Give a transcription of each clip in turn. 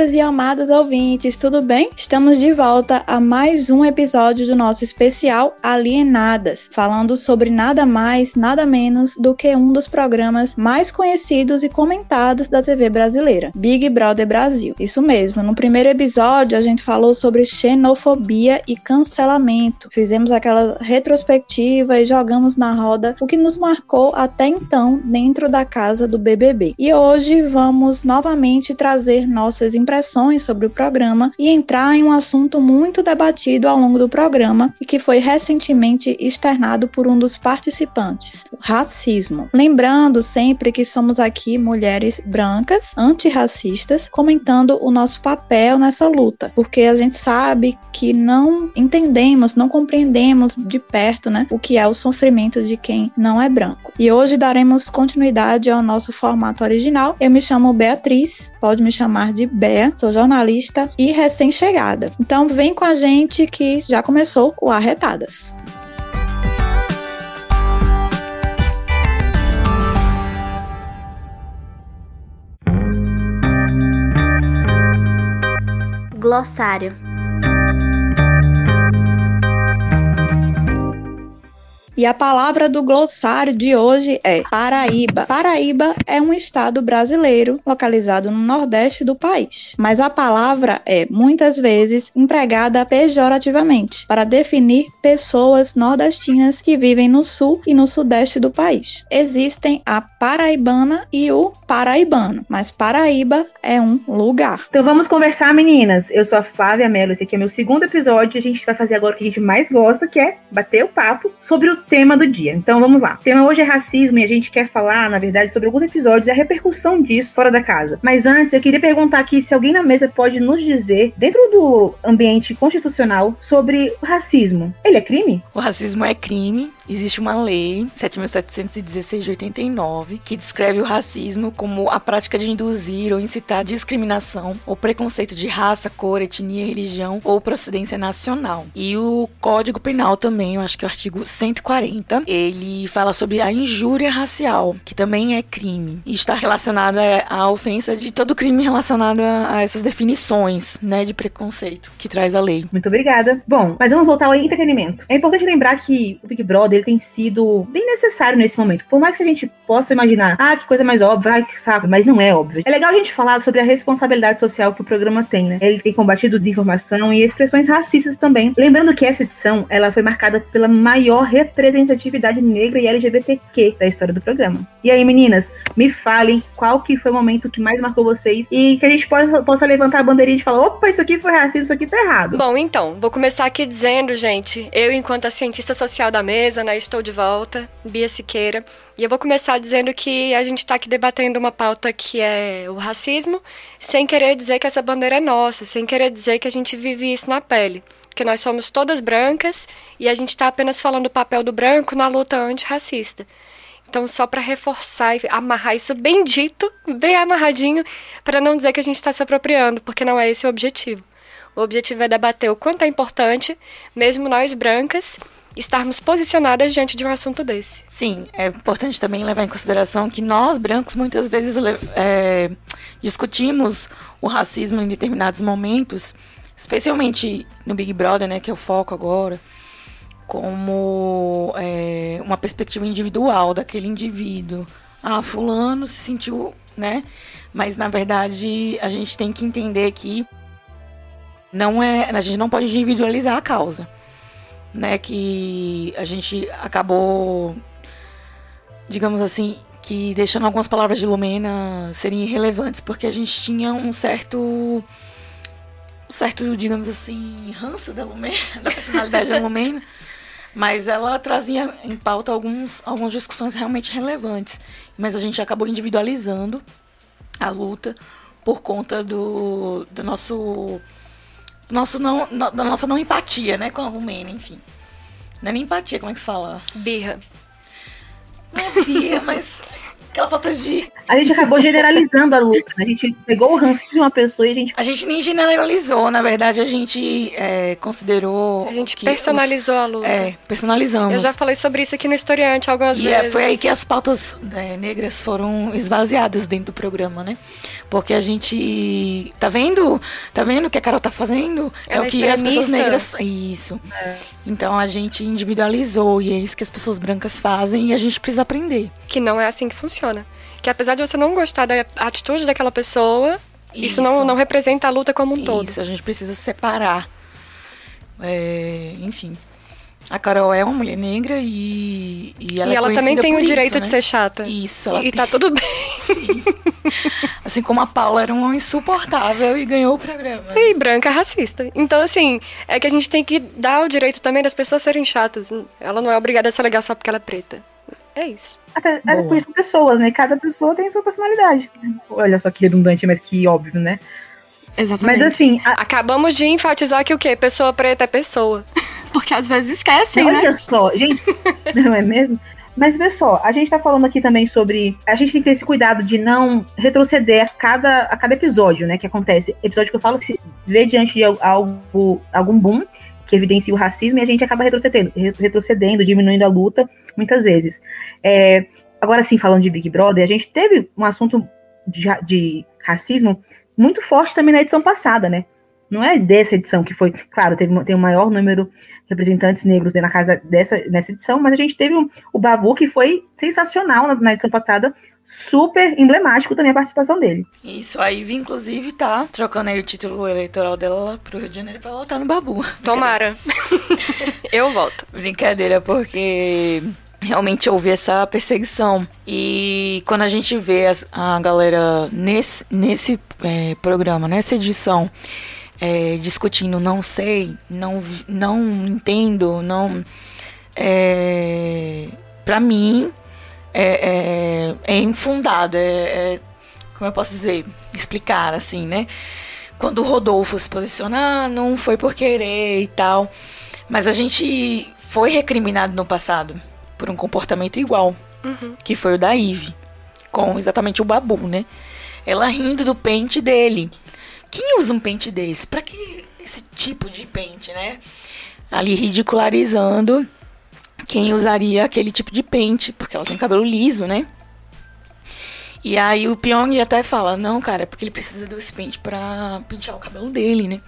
Amadas e amados ouvintes, tudo bem? Estamos de volta a mais um episódio do nosso especial Alienadas, falando sobre nada mais, nada menos do que um dos programas mais conhecidos e comentados da TV brasileira, Big Brother Brasil. Isso mesmo, no primeiro episódio a gente falou sobre xenofobia e cancelamento. Fizemos aquela retrospectiva e jogamos na roda o que nos marcou até então dentro da casa do BBB. E hoje vamos novamente trazer nossa nossas impressões sobre o programa e entrar em um assunto muito debatido ao longo do programa e que foi recentemente externado por um dos participantes: o racismo. Lembrando sempre que somos aqui mulheres brancas, antirracistas, comentando o nosso papel nessa luta, porque a gente sabe que não entendemos, não compreendemos de perto, né, o que é o sofrimento de quem não é branco. E hoje daremos continuidade ao nosso formato original. Eu me chamo Beatriz, pode me chamar de Bea, sou jornalista e recém-chegada. Então vem com a gente que já começou o Arretadas. Glossário E a palavra do glossário de hoje é Paraíba. Paraíba é um estado brasileiro localizado no nordeste do país, mas a palavra é muitas vezes empregada pejorativamente para definir pessoas nordestinas que vivem no sul e no sudeste do país. Existem a paraibana e o paraibano, mas Paraíba é um lugar. Então vamos conversar, meninas. Eu sou a Flávia Mello, esse aqui é meu segundo episódio. A gente vai fazer agora o que a gente mais gosta, que é bater o papo sobre o tema do dia. Então vamos lá. O tema hoje é racismo e a gente quer falar, na verdade, sobre alguns episódios e a repercussão disso fora da casa. Mas antes, eu queria perguntar aqui se alguém na mesa pode nos dizer, dentro do ambiente constitucional, sobre o racismo. Ele é crime? O racismo é crime. Existe uma lei, 7.716 de 89, que descreve o racismo como a prática de induzir ou incitar discriminação ou preconceito de raça, cor, etnia, religião ou procedência nacional. E o Código Penal também, eu acho que é o artigo 140 40, ele fala sobre a injúria racial, que também é crime, e está relacionada à ofensa de todo crime relacionado a, a essas definições, né, de preconceito que traz a lei. Muito obrigada. Bom, mas vamos voltar ao entretenimento. É importante lembrar que o Big Brother ele tem sido bem necessário nesse momento. Por mais que a gente possa imaginar, ah, que coisa mais óbvia, ah, que sabe, mas não é óbvio. É legal a gente falar sobre a responsabilidade social que o programa tem, né? Ele tem combatido desinformação e expressões racistas também. Lembrando que essa edição, ela foi marcada pela maior representatividade negra e LGBTQ da história do programa. E aí, meninas, me falem qual que foi o momento que mais marcou vocês e que a gente possa, possa levantar a bandeirinha e falar: opa, isso aqui foi racismo, isso aqui tá errado. Bom, então, vou começar aqui dizendo, gente, eu, enquanto a cientista social da mesa, né, estou de volta, Bia Siqueira, e eu vou começar dizendo que a gente está aqui debatendo uma pauta que é o racismo, sem querer dizer que essa bandeira é nossa, sem querer dizer que a gente vive isso na pele porque nós somos todas brancas e a gente está apenas falando o papel do branco na luta antirracista. Então, só para reforçar e amarrar isso bem dito, bem amarradinho, para não dizer que a gente está se apropriando, porque não é esse o objetivo. O objetivo é debater o quanto é importante, mesmo nós brancas, estarmos posicionadas diante de um assunto desse. Sim, é importante também levar em consideração que nós, brancos, muitas vezes é, discutimos o racismo em determinados momentos especialmente no Big Brother, né, que é o foco agora, como é, uma perspectiva individual daquele indivíduo. Ah, fulano se sentiu, né? Mas na verdade a gente tem que entender que não é, a gente não pode individualizar a causa, né? Que a gente acabou, digamos assim, que deixando algumas palavras de Lumena serem irrelevantes, porque a gente tinha um certo certo, digamos assim, ranço da Lumena, da personalidade da Lumena, mas ela trazia em pauta alguns, algumas discussões realmente relevantes. Mas a gente acabou individualizando a luta por conta do, do nosso, nosso não, da nossa não empatia né, com a Lumena, enfim. Não é nem empatia, como é que se fala? Birra. Não é birra, mas aquela falta de. A gente acabou generalizando a luta. A gente pegou o ranço de uma pessoa e a gente. A gente nem generalizou, na verdade, a gente é, considerou. A gente que personalizou a os- luta. É, personalizamos. Eu já falei sobre isso aqui no historiante algumas E é, vezes. foi aí que as pautas é, negras foram esvaziadas dentro do programa, né? Porque a gente. Tá vendo? Tá vendo o que a Carol tá fazendo? É Ela o é que as pessoas extremista. negras. Isso. Então a gente individualizou e é isso que as pessoas brancas fazem e a gente precisa aprender. Que não é assim que funciona. Que apesar de você não gostar da atitude daquela pessoa, isso, não, não representa a luta como um todo. Isso, a gente precisa separar. É, enfim. A Carol é uma mulher negra e, e ela e é ela também conhecida tem o direito isso, de né? ser chata. Isso, ela E tem. tá tudo bem. Sim. Assim como a Paula era uma insuportável e ganhou o programa. E branca é racista. Então, assim, é que a gente tem que dar o direito também das pessoas serem chatas. Ela não é obrigada a ser legal só porque ela é preta. É isso. Até, até por isso, pessoas, né? Cada pessoa tem sua personalidade. Olha só que redundante, mas que óbvio, né? Exatamente. Mas assim, a- Acabamos de enfatizar que o quê? Pessoa preta é pessoa. Porque às vezes esquecem, né? olha só, gente, não é mesmo? Mas vê só, a gente tá falando aqui também sobre. A gente tem que ter esse cuidado de não retroceder a cada, a cada episódio, né? Que acontece. Episódio que eu falo que se vê diante de algo, algum boom que evidencia o racismo e a gente acaba retrocedendo, re- retrocedendo, diminuindo a luta, muitas vezes. É, agora sim, falando de Big Brother, a gente teve um assunto de, de racismo muito forte também na edição passada, né? Não é dessa edição que foi, claro, teve, tem o maior número de representantes negros na casa dessa nessa edição, mas a gente teve um- o Babu que foi sensacional na, na edição passada, super emblemático também a participação dele. Isso, a Ivy, inclusive, tá trocando aí o título eleitoral dela pro Rio de Janeiro pra voltar no Babu. Tomara. Eu volto. Brincadeira, porque realmente houve essa perseguição. E quando a gente vê as- a galera nesse, nesse é, programa, nessa edição, é, discutindo não sei, não, não entendo, não. É, pra mim, é, é, é infundado. É, é- como eu posso dizer? Explicar assim, né? Quando o Rodolfo se posicionar, não foi por querer e tal. Mas a gente foi recriminado no passado por um comportamento igual, Uhum. que foi o da Eve, com exatamente o Babu, né? Ela rindo do pente dele. Quem usa um pente desse? Pra que esse tipo de pente, né? Ali ridicularizando quem usaria aquele tipo de pente, porque ela tem cabelo liso, né? E aí o Pyong até fala, não, cara, é porque ele precisa desse pente pra pentear o cabelo dele, né?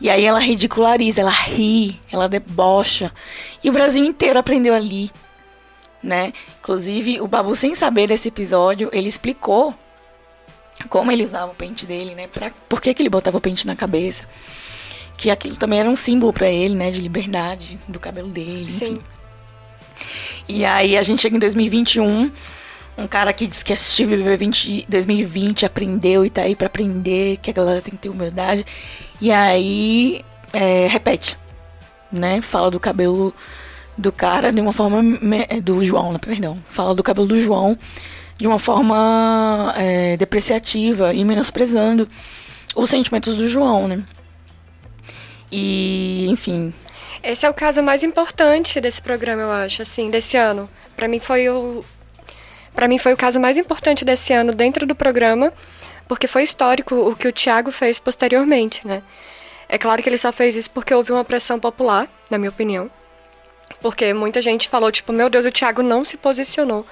E aí ela ridiculariza, ela ri, ela debocha. E o Brasil inteiro aprendeu ali, né? Inclusive, o Babu, sem saber desse episódio, ele explicou como ele usava o pente dele, né? Pra, por que, que ele botava o pente na cabeça. Que aquilo também era um símbolo pra ele, né? De liberdade, do cabelo dele, Sim. enfim. E aí a gente chega em 2021, um cara que diz que assistiu BBB 20, 2020, aprendeu e tá aí pra aprender, que a galera tem que ter humildade. E aí é, repete, né? Fala do cabelo do cara de uma forma. do João, né? Perdão. Fala do cabelo do João de uma forma é, depreciativa e menosprezando os sentimentos do João, né? E, enfim, Esse é o caso mais importante desse programa, eu acho, assim, desse ano. Pra mim foi o para mim foi o caso mais importante desse ano dentro do programa, porque foi histórico o que o Thiago fez posteriormente, né? É claro que ele só fez isso porque houve uma pressão popular, na minha opinião. Porque muita gente falou, tipo, meu Deus, o Thiago não se posicionou.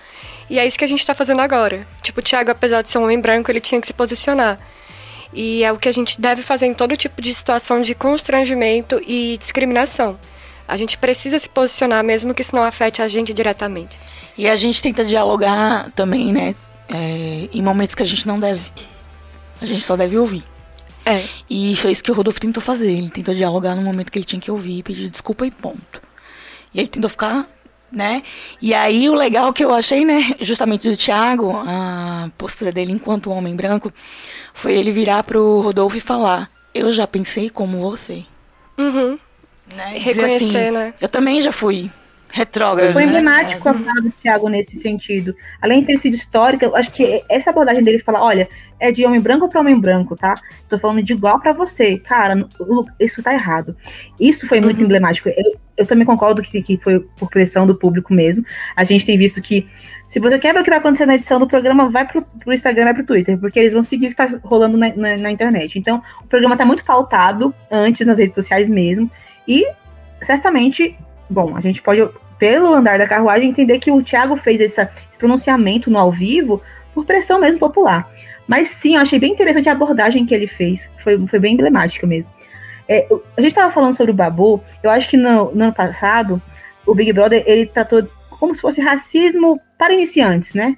E é isso que a gente tá fazendo agora. Tipo, o Thiago, apesar de ser um homem branco, ele tinha que se posicionar. E é o que a gente deve fazer em todo tipo de situação de constrangimento e discriminação. A gente precisa se posicionar, mesmo que isso não afete a gente diretamente. E a gente tenta dialogar também, né? é, em momentos que a gente não deve. A gente só deve ouvir. É. E foi isso que o Rodolfo tentou fazer. Ele tentou dialogar no momento que ele tinha que ouvir, pedir desculpa e ponto. E ele tentou ficar, né? E aí o legal que eu achei, né, justamente do Thiago, a postura dele enquanto homem branco, foi ele virar pro Rodolfo e falar: Eu já pensei como você. Uhum. Né? Reconhecer, assim, né? Eu também já fui Retrógrado. Foi né? emblemático a fala do Thiago nesse sentido. Além de ter sido histórica, eu acho que essa abordagem dele fala, olha, é de homem branco para homem branco, tá? Tô falando de igual para você. Cara, isso tá errado. Isso foi muito uhum. emblemático. Eu, eu também concordo que, que foi por pressão do público mesmo. A gente tem visto que se você quer ver o que vai acontecer na edição do programa, vai pro, pro Instagram, vai pro Twitter, porque eles vão seguir o que tá rolando na, na, na internet. Então, o programa tá muito pautado antes nas redes sociais mesmo. E certamente bom, a gente pode, pelo andar da carruagem, entender que o Thiago fez essa, esse pronunciamento no ao vivo por pressão mesmo popular. Mas sim, eu achei bem interessante a abordagem que ele fez. Foi, foi bem emblemática mesmo. É, a gente estava falando sobre o Babu. Eu acho que no, no, ano passado, o Big Brother, ele tratou como se fosse racismo para iniciantes, né?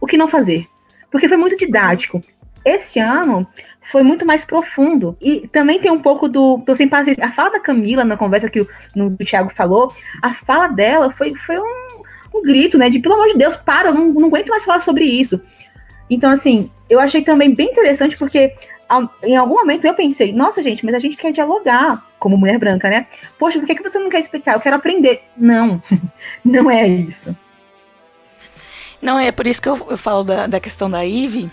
O que não fazer. Porque foi muito didático. Esse ano, foi muito mais profundo. E também tem um pouco do. Tô sem paciência. A fala da Camila na conversa que o, no, o Thiago falou, a fala dela foi, foi um, um grito, né? De pelo amor de Deus, para, não, não aguento mais falar sobre isso. Então, assim, eu achei também bem interessante porque em algum momento eu pensei, nossa, gente, mas a gente quer dialogar como mulher branca, né? Poxa, por que, que você não quer explicar? Eu quero aprender. Não, não é isso. Não, é por isso que eu, eu falo da, da questão da Ivy,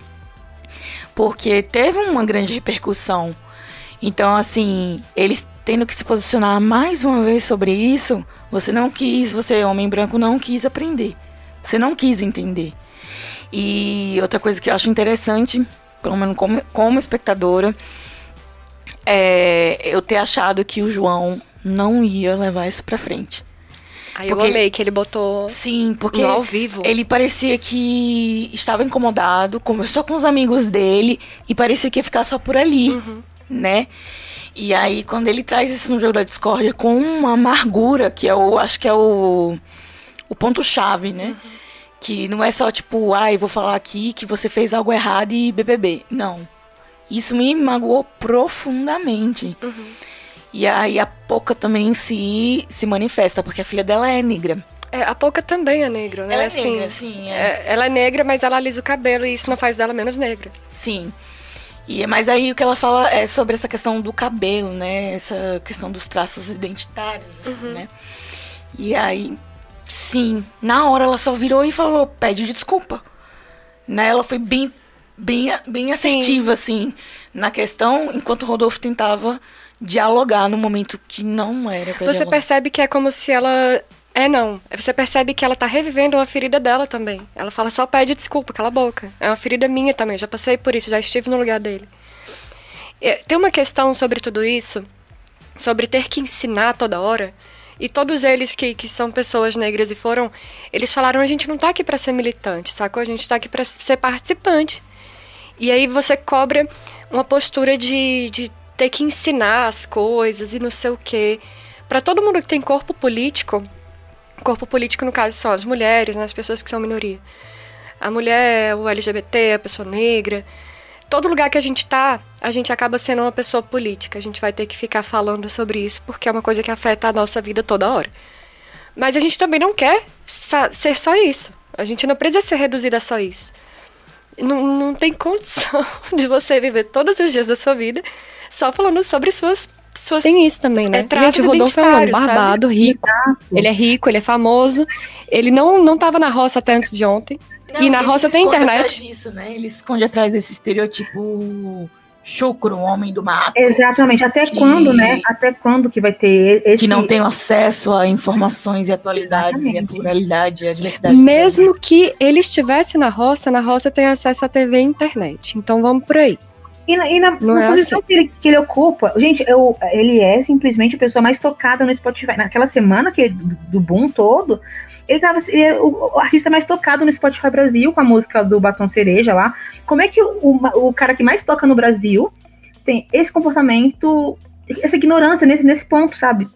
porque teve uma grande repercussão. Então, assim, eles tendo que se posicionar mais uma vez sobre isso, você não quis, você, homem branco, não quis aprender. Você não quis entender. E outra coisa que eu acho interessante, pelo menos como, como espectadora, é eu ter achado que o João não ia levar isso pra frente. Aí porque, eu amei que ele botou sim, porque ao vivo. Ele parecia que estava incomodado, conversou com os amigos dele e parecia que ia ficar só por ali, uhum. né? E aí, quando ele traz isso no jogo da discórdia com uma amargura, que é o, acho que é o, o ponto-chave, né? Uhum. Que não é só tipo, ai, ah, vou falar aqui que você fez algo errado e BBB. Não. Isso me magoou profundamente. Uhum. E aí a Poca também se, se manifesta, porque a filha dela é negra. É, a Poca também é negra, né? Ela é assim, negra, sim. É. É, ela é negra, mas ela alisa o cabelo e isso não faz dela menos negra. Sim. E, mas aí o que ela fala é sobre essa questão do cabelo, né? Essa questão dos traços identitários, assim, uhum. né? E aí, sim, na hora ela só virou e falou, pede desculpa. Né? Ela foi bem, bem, bem assertiva, assim, na questão, enquanto o Rodolfo tentava dialogar no momento que não era pra Você dialogar. percebe que é como se ela. É, não. Você percebe que ela tá revivendo uma ferida dela também. Ela fala só pede desculpa, cala a boca. É uma ferida minha também, já passei por isso, já estive no lugar dele. Tem uma questão sobre tudo isso, sobre ter que ensinar toda hora. E todos eles que, que são pessoas negras e foram, eles falaram: a gente não tá aqui para ser militante, sacou? A gente tá aqui para ser participante. E aí você cobra uma postura de, de ter que ensinar as coisas e não sei o quê. Para todo mundo que tem corpo político, corpo político no caso são as mulheres, né, as pessoas que são minoria. A mulher, o LGBT, a pessoa negra. Todo lugar que a gente tá, a gente acaba sendo uma pessoa política. A gente vai ter que ficar falando sobre isso porque é uma coisa que afeta a nossa vida toda hora. Mas a gente também não quer ser só isso. A gente não precisa ser reduzida a só isso. Não, não tem condição de você viver todos os dias da sua vida só falando sobre suas suas Tem isso também, né? É, Gente, o Rodolfo é um barbado, sabe? rico. Exato. Ele é rico, ele é famoso. Ele não, não tava na roça até antes de ontem. Não, e na roça tem internet. Disso, né? Ele esconde atrás desse estereotipo chucro, homem do mato. Exatamente. Até que, quando, né? Até quando que vai ter esse... Que não tem acesso a informações e atualidades Exatamente. e a pluralidade e a diversidade. Mesmo que ele estivesse na roça, na roça tem acesso à TV e internet. Então vamos por aí. E na, e na, na é posição assim. que, ele, que, ele, ocupa, gente, eu, ele é simplesmente a pessoa mais tocada no Spotify. Naquela semana que do, do boom todo, ele tava ele é o, o, artista mais tocado no Spotify Brasil com a música do Batom Cereja lá. Como é que o, o, cara que mais toca no Brasil tem esse comportamento, essa ignorância nesse, nesse ponto, sabe?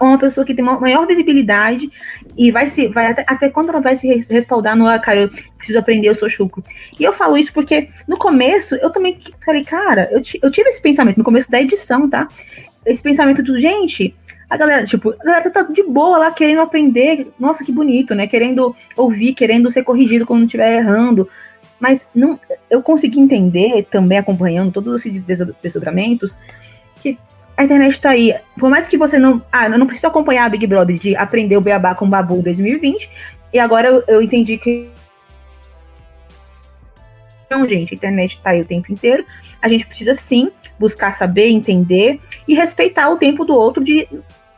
uma pessoa que tem maior visibilidade e vai se vai até, até quando ela vai se respaldar no ah, cara, eu preciso aprender, eu sou chucro. E eu falo isso porque no começo eu também falei, cara, eu, eu tive esse pensamento no começo da edição, tá? Esse pensamento do gente, a galera, tipo, a galera tá de boa lá querendo aprender, nossa, que bonito, né? Querendo ouvir, querendo ser corrigido quando estiver errando. Mas não, eu consegui entender também acompanhando todos esses desdobramentos que a internet tá aí. Por mais que você não. Ah, eu não preciso acompanhar a Big Brother de aprender o beabá com o Babu 2020. E agora eu, eu entendi que. Não, gente, a internet tá aí o tempo inteiro. A gente precisa sim buscar saber, entender e respeitar o tempo do outro de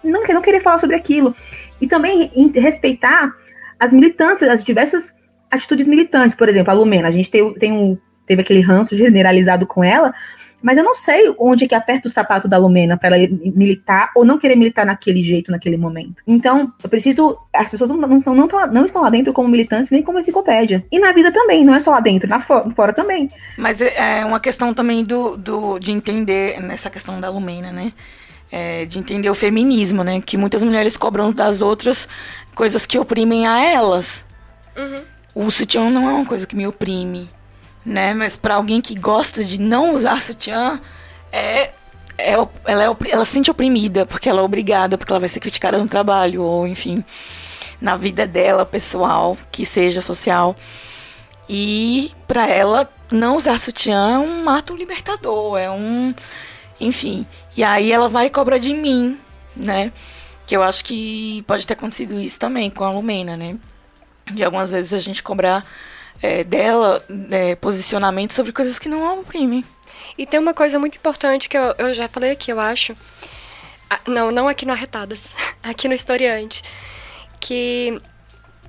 não, não querer falar sobre aquilo. E também respeitar as militâncias, as diversas atitudes militantes. Por exemplo, a Lumena, a gente tem, tem um, teve aquele ranço generalizado com ela, mas eu não sei onde que aperta o sapato da Lumena para ela militar ou não querer militar naquele jeito, naquele momento. Então, eu preciso. As pessoas não, não, não, não estão lá dentro como militantes nem como enciclopédia. E na vida também, não é só lá dentro, na fora, fora também. Mas é, é uma questão também do, do, de entender nessa questão da Lumena, né? É, de entender o feminismo, né? Que muitas mulheres cobram das outras coisas que oprimem a elas. Uhum. O sutiã não é uma coisa que me oprime né? Mas para alguém que gosta de não usar sutiã, é, é, ela, é, ela se sente oprimida porque ela é obrigada, porque ela vai ser criticada no trabalho, ou enfim, na vida dela pessoal, que seja social. E para ela, não usar sutiã é um ato libertador, é um. Enfim. E aí ela vai e cobra de mim, né? Que eu acho que pode ter acontecido isso também com a Lumena, né? De algumas vezes a gente cobrar é, dela é, posicionamento sobre coisas que não a oprimem. E tem uma coisa muito importante que eu, eu já falei aqui, eu acho. Ah, não, não aqui no Arretadas, aqui no Historiante. Que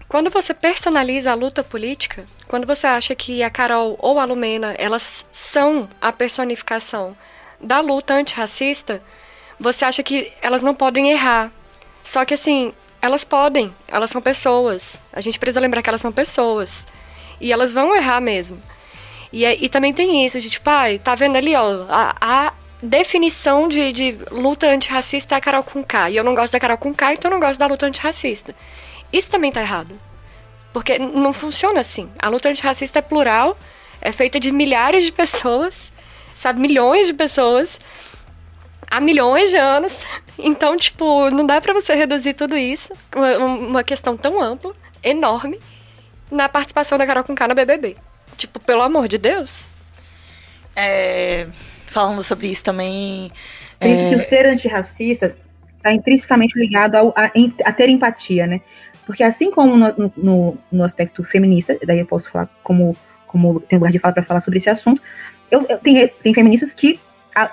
quando você personaliza a luta política, quando você acha que a Carol ou a Lumena, elas são a personificação da luta antirracista, você acha que elas não podem errar. Só que assim, elas podem, elas são pessoas. A gente precisa lembrar que elas são pessoas. E elas vão errar mesmo. E, e também tem isso, de tipo, pai, tá vendo ali, ó, a, a definição de, de luta antirracista é a Carol com K. E eu não gosto da Carol com K, então eu não gosto da luta antirracista. Isso também tá errado. Porque não funciona assim. A luta antirracista é plural, é feita de milhares de pessoas, sabe? Milhões de pessoas há milhões de anos. Então, tipo, não dá para você reduzir tudo isso, uma, questão tão ampla, enorme, na participação da Carol com K no BBB. Tipo, pelo amor de Deus. É, falando sobre isso também. É... que o ser antirracista está intrinsecamente ligado ao, a, a, ter empatia, né? Porque assim como no, no, no, aspecto feminista, daí eu posso falar como, como tem lugar de fala para falar sobre esse assunto, eu, eu tem, tem feministas que a,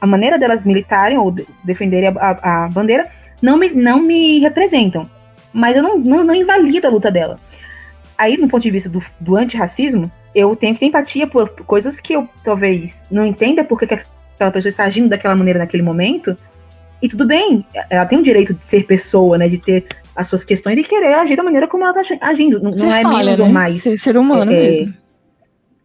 a maneira delas militarem ou defenderem a, a, a, bandeira não me, não me representam. Mas eu não, não, não invalido a luta dela aí, no ponto de vista do, do antirracismo, eu tenho que ter empatia por coisas que eu talvez não entenda porque que aquela pessoa está agindo daquela maneira naquele momento. E tudo bem, ela tem o direito de ser pessoa, né? De ter as suas questões e querer agir da maneira como ela está agindo. Não, não é falha, menos né? ou mais. Ser ser humano é, mesmo.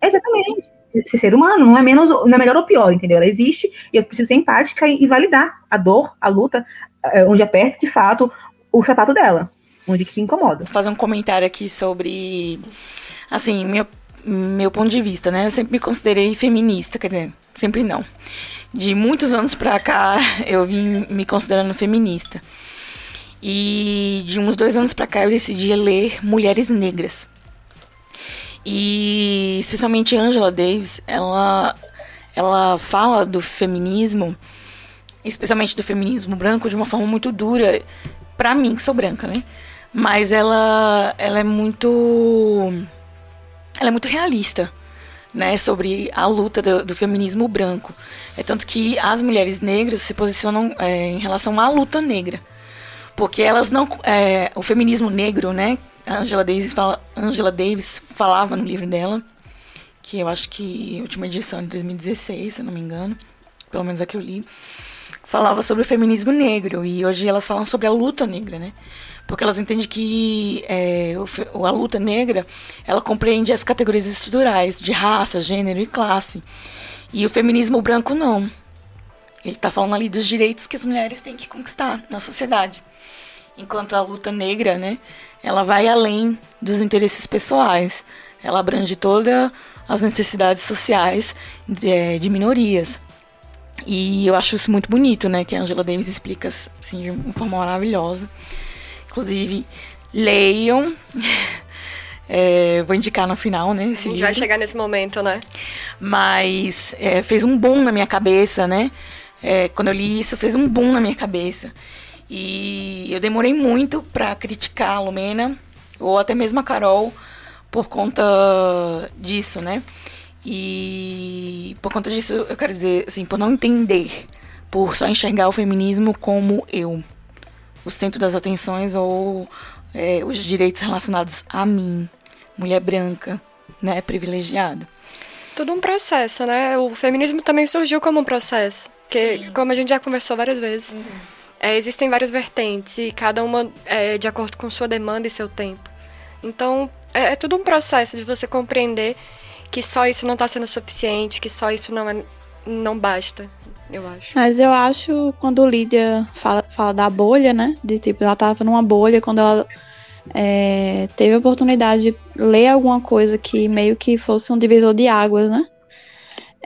Exatamente. Ser ser humano não é menos, não é melhor ou pior, entendeu? Ela existe e eu preciso ser empática e, validar a dor, a luta, é, onde aperta de fato o sapato dela onde que incomoda. Vou fazer um comentário aqui sobre, assim, meu, meu ponto de vista, né? Eu sempre me considerei feminista, quer dizer, sempre não. De muitos anos pra cá, eu vim me considerando feminista. E de uns dois anos pra cá, eu decidi ler Mulheres Negras. E especialmente Angela Davis, ela, ela fala do feminismo, especialmente do feminismo branco, de uma forma muito dura, pra mim, que sou branca, né? Mas ela, ela é muito. Ela é muito realista. Né, sobre a luta do, do, feminismo branco. É tanto que as mulheres negras se posicionam é, em relação à luta negra. Porque elas não. É, o feminismo negro, né? Angela Davis, fala, Angela Davis falava no livro dela, que eu acho que última edição de 2016, se não me engano, pelo menos a que eu li, falava sobre o feminismo negro. E hoje elas falam sobre a luta negra, né? porque elas entendem que é, a luta negra ela compreende as categorias estruturais de raça, gênero e classe. E o feminismo branco não. Ele está falando ali dos direitos que as mulheres têm que conquistar na sociedade. Enquanto a luta negra, né, ela vai além dos interesses pessoais. Ela abrange todas as necessidades sociais de, é, de minorias. E eu acho isso muito bonito, né, que a Angela Davis explica assim, de uma forma maravilhosa. Inclusive, leiam. É, vou indicar no final, né? a gente livro. vai chegar nesse momento, né? Mas é, fez um boom na minha cabeça, né? é, quando eu li isso, fez um boom na minha cabeça. E eu demorei muito para criticar a Lumena, ou até mesmo a Carol, por conta disso, né? E por conta disso, eu quero dizer, assim, por não entender, por só enxergar o feminismo como eu, o centro das atenções ou é, os direitos relacionados a mim, mulher branca, né, privilegiada. Tudo um processo, né? O feminismo também surgiu como um processo. Porque, como a gente já conversou várias vezes, uhum. É, existem várias vertentes e cada uma é de acordo com sua demanda e seu tempo. Então, é, é tudo um processo de você compreender que só isso não está sendo suficiente, que só isso não, é, não basta, eu acho. Mas eu acho, quando Lídia fala, fala da bolha, né? De tipo, ela tava numa bolha quando ela é, teve a oportunidade de ler alguma coisa que meio que fosse um divisor de águas, né?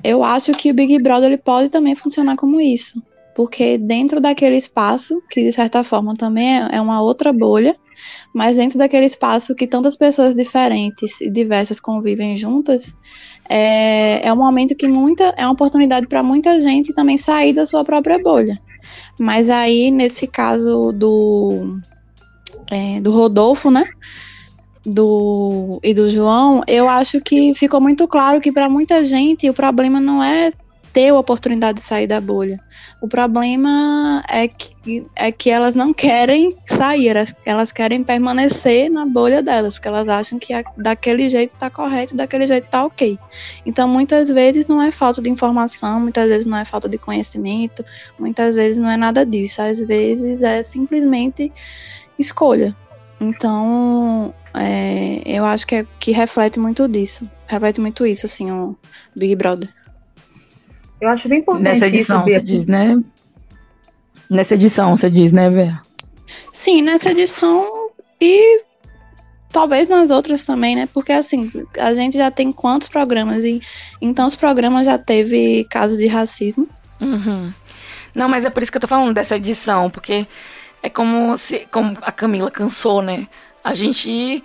Eu acho que o Big Brother ele pode também funcionar como isso, porque dentro daquele espaço, que de certa forma também é, é uma outra bolha, mas dentro daquele espaço que tantas pessoas diferentes e diversas convivem juntas, é, é um momento que muita é uma oportunidade para muita gente também sair da sua própria bolha. Mas aí, nesse caso do é, do Rodolfo, né? Do, e do João, eu acho que ficou muito claro que para muita gente o problema não é ter a oportunidade de sair da bolha. O problema é que, é que elas não querem sair, elas, elas querem permanecer na bolha delas, porque elas acham que a, daquele jeito está correto, daquele jeito está ok. Então, muitas vezes não é falta de informação, muitas vezes não é falta de conhecimento, muitas vezes não é nada disso. Às vezes é simplesmente escolha. Então, é, eu acho que, é, que reflete muito disso. Reflete muito isso, assim, o Big Brother. Eu acho bem importante Nessa edição, você diz, né? Nessa edição, você diz, né, Vé? Sim, nessa edição e talvez nas outras também, né? Porque assim, a gente já tem quantos programas e então os programas já teve casos de racismo. Uhum. Não, mas é por isso que eu tô falando dessa edição, porque é como se como a Camila cansou, né? A gente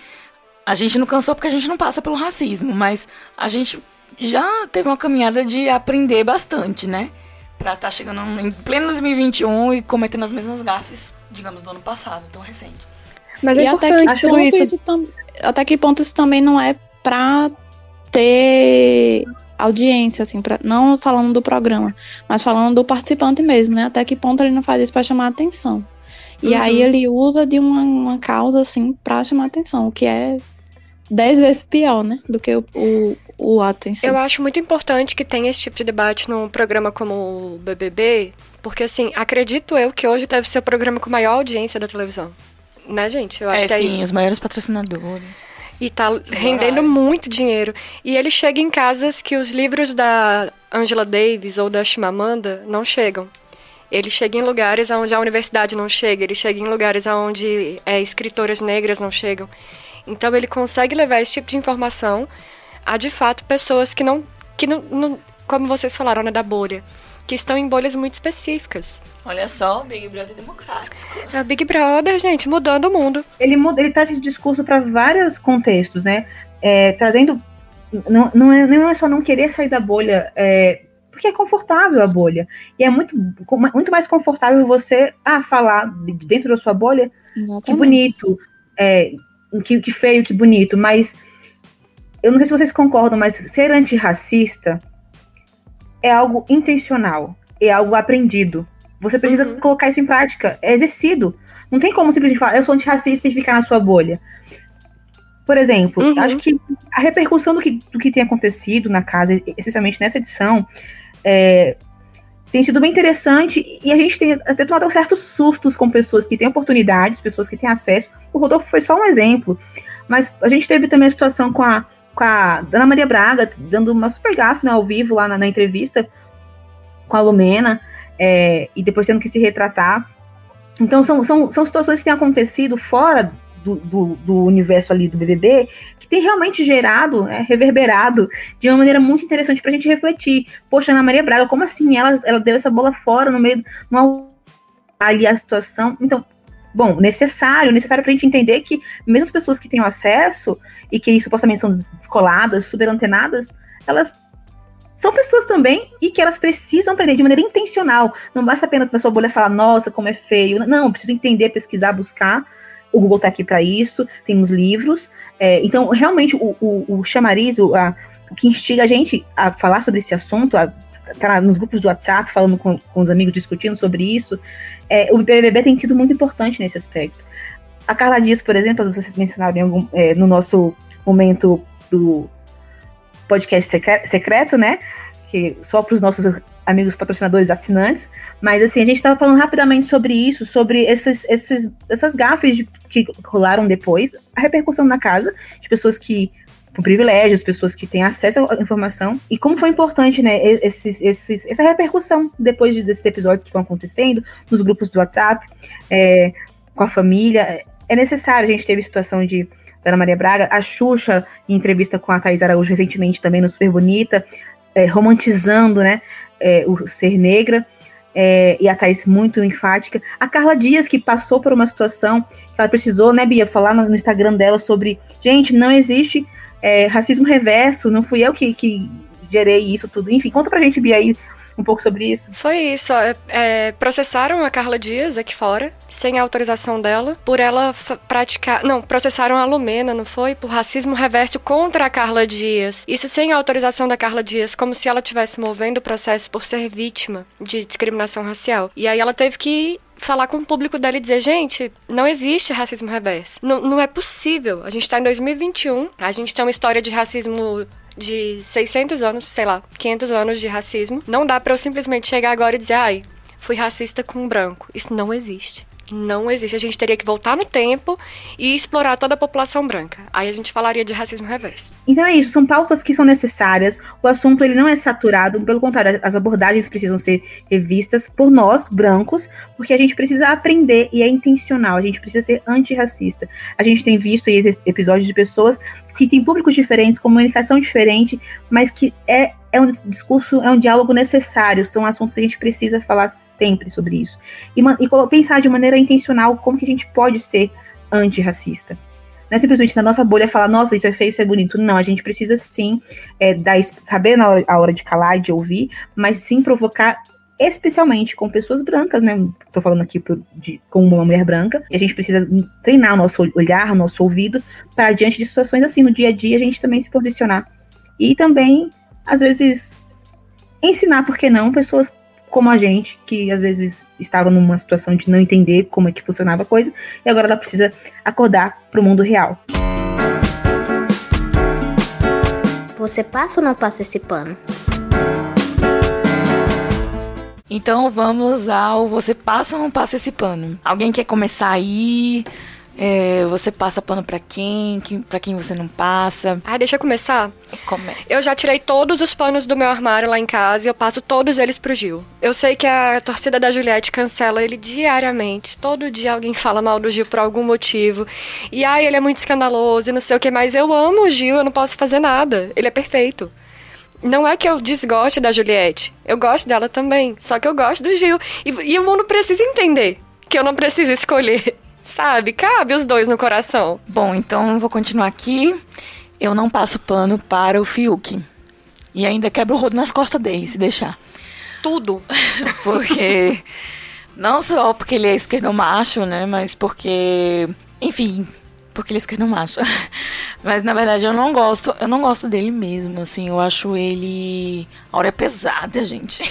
a gente não cansou porque a gente não passa pelo racismo, mas a gente já teve uma caminhada de aprender bastante, né? Pra estar tá chegando em pleno 2021 e cometendo as mesmas gafes, digamos, do ano passado, tão recente. Mas é e até que ponto isso, isso tam, até que ponto isso também não é pra ter audiência, assim, pra, não falando do programa, mas falando do participante mesmo, né? Até que ponto ele não faz isso pra chamar atenção. E uhum. aí ele usa de uma, uma causa, assim, pra chamar atenção, o que é dez vezes pior, né? Do que o, o, o ato em si. Eu acho muito importante que tenha esse tipo de debate num programa como o BBB, porque, assim, acredito eu que hoje deve ser o programa com maior audiência da televisão. Né, gente? Eu acho é, que é sim, isso. os maiores patrocinadores. E tá rendendo muito dinheiro. E ele chega em casas que os livros da Angela Davis ou da Chimamanda não chegam. Ele chega em lugares onde a universidade não chega, ele chega em lugares onde é, escritoras negras não chegam. Então ele consegue levar esse tipo de informação a de fato pessoas que não, que não, não como vocês falaram, né, da bolha, que estão em bolhas muito específicas. Olha só, o Big Brother democrático. É o Big Brother, gente, mudando o mundo. Ele muda, ele traz esse discurso para vários contextos, né? É, trazendo não, não, é, não é só não querer sair da bolha, é, porque é confortável a bolha. E é muito, muito mais confortável você ah, falar de dentro da sua bolha Exatamente. que bonito, é, que, que feio, que bonito. Mas eu não sei se vocês concordam, mas ser antirracista é algo intencional, é algo aprendido. Você precisa uhum. colocar isso em prática, é exercido. Não tem como simplesmente falar, eu sou antirracista e ficar na sua bolha. Por exemplo, uhum. acho que a repercussão do que, do que tem acontecido na casa, especialmente nessa edição, é, tem sido bem interessante e a gente tem até tomado certos sustos com pessoas que têm oportunidades, pessoas que têm acesso. O Rodolfo foi só um exemplo, mas a gente teve também a situação com a, com a Ana Maria Braga, dando uma super gafe né, ao vivo lá na, na entrevista com a Lumena, é, e depois tendo que se retratar. Então, são, são, são situações que têm acontecido fora do, do, do, universo ali do BBB, que tem realmente gerado, né, reverberado de uma maneira muito interessante para a gente refletir. Poxa, Ana Maria Braga, como assim? Ela, ela deu essa bola fora no meio, no, ali a situação. Então, bom, necessário, necessário para a gente entender que mesmo as pessoas que têm acesso e que supostamente são descoladas, super antenadas, elas são pessoas também e que elas precisam aprender de maneira intencional. Não basta apenas a sua bolha falar, nossa, como é feio. Não, preciso entender, pesquisar, buscar. O Google está aqui para isso, temos livros. É, então, realmente, o, o, o chamariz, o, a, o que instiga a gente a falar sobre esse assunto, a tá nos grupos do WhatsApp, falando com, com os amigos, discutindo sobre isso, é, o BBB tem sido muito importante nesse aspecto. A Carla Dias, por exemplo, vocês mencionaram algum, é, no nosso momento do podcast secreto, né? Que só para os nossos amigos patrocinadores assinantes. Mas assim, a gente estava falando rapidamente sobre isso, sobre esses, esses, essas gafes de, que rolaram depois, a repercussão na casa, de pessoas que com privilégios, pessoas que têm acesso à informação, e como foi importante, né, esses, esses, essa repercussão depois de, desses episódios que vão acontecendo, nos grupos do WhatsApp, é, com a família. É necessário, a gente teve situação de da Ana Maria Braga, a Xuxa, em entrevista com a Thais Araújo recentemente, também no Super Bonita, é, romantizando, né, é, o ser negra, é, e a Thais muito enfática. A Carla Dias, que passou por uma situação que ela precisou, né, Bia, falar no Instagram dela sobre, gente, não existe é, racismo reverso, não fui eu que, que gerei isso tudo. Enfim, conta pra gente, Bia, aí um pouco sobre isso? Foi isso. É, processaram a Carla Dias aqui fora, sem a autorização dela, por ela praticar. Não, processaram a Lumena, não foi? Por racismo reverso contra a Carla Dias. Isso sem a autorização da Carla Dias, como se ela estivesse movendo o processo por ser vítima de discriminação racial. E aí ela teve que falar com o público dela e dizer, gente, não existe racismo reverso. Não, não é possível. A gente tá em 2021, a gente tem uma história de racismo de 600 anos, sei lá, 500 anos de racismo. Não dá para eu simplesmente chegar agora e dizer, ai, fui racista com um branco. Isso não existe. Não existe. A gente teria que voltar no tempo e explorar toda a população branca. Aí a gente falaria de racismo reverso. Então é isso, são pautas que são necessárias. O assunto ele não é saturado, pelo contrário, as abordagens precisam ser revistas por nós, brancos, porque a gente precisa aprender e é intencional. A gente precisa ser antirracista. A gente tem visto episódios de pessoas que têm públicos diferentes, comunicação diferente, mas que é é um discurso, é um diálogo necessário, são assuntos que a gente precisa falar sempre sobre isso. E, e pensar de maneira intencional como que a gente pode ser antirracista. Não é simplesmente na nossa bolha falar, nossa, isso é feio, isso é bonito. Não, a gente precisa sim é, dar, saber na hora, a hora de calar, de ouvir, mas sim provocar especialmente com pessoas brancas, né? Tô falando aqui por, de, com uma mulher branca, e a gente precisa treinar o nosso olhar, o nosso ouvido, para diante de situações assim, no dia a dia, a gente também se posicionar. E também às vezes, ensinar, por que não, pessoas como a gente, que às vezes estava numa situação de não entender como é que funcionava a coisa, e agora ela precisa acordar para o mundo real. Você passa ou não passa esse pano? Então vamos ao você passa ou não passa esse pano? Alguém quer começar aí? É, você passa pano para quem? para quem você não passa? Ah, deixa eu começar? Começa. Eu já tirei todos os panos do meu armário lá em casa e eu passo todos eles pro Gil. Eu sei que a torcida da Juliette cancela ele diariamente. Todo dia alguém fala mal do Gil por algum motivo. E ai, ele é muito escandaloso e não sei o que, mas eu amo o Gil, eu não posso fazer nada. Ele é perfeito. Não é que eu desgoste da Juliette. Eu gosto dela também. Só que eu gosto do Gil. E, e o mundo precisa entender que eu não preciso escolher Sabe? Cabe os dois no coração. Bom, então vou continuar aqui. Eu não passo pano para o Fiuk. E ainda quebro o rodo nas costas dele, se deixar. Tudo. porque. Não só porque ele é esquerdo macho, né? Mas porque. Enfim, porque ele é esquerdo macho. Mas na verdade eu não gosto, eu não gosto dele mesmo, assim, eu acho ele a hora é pesada, gente.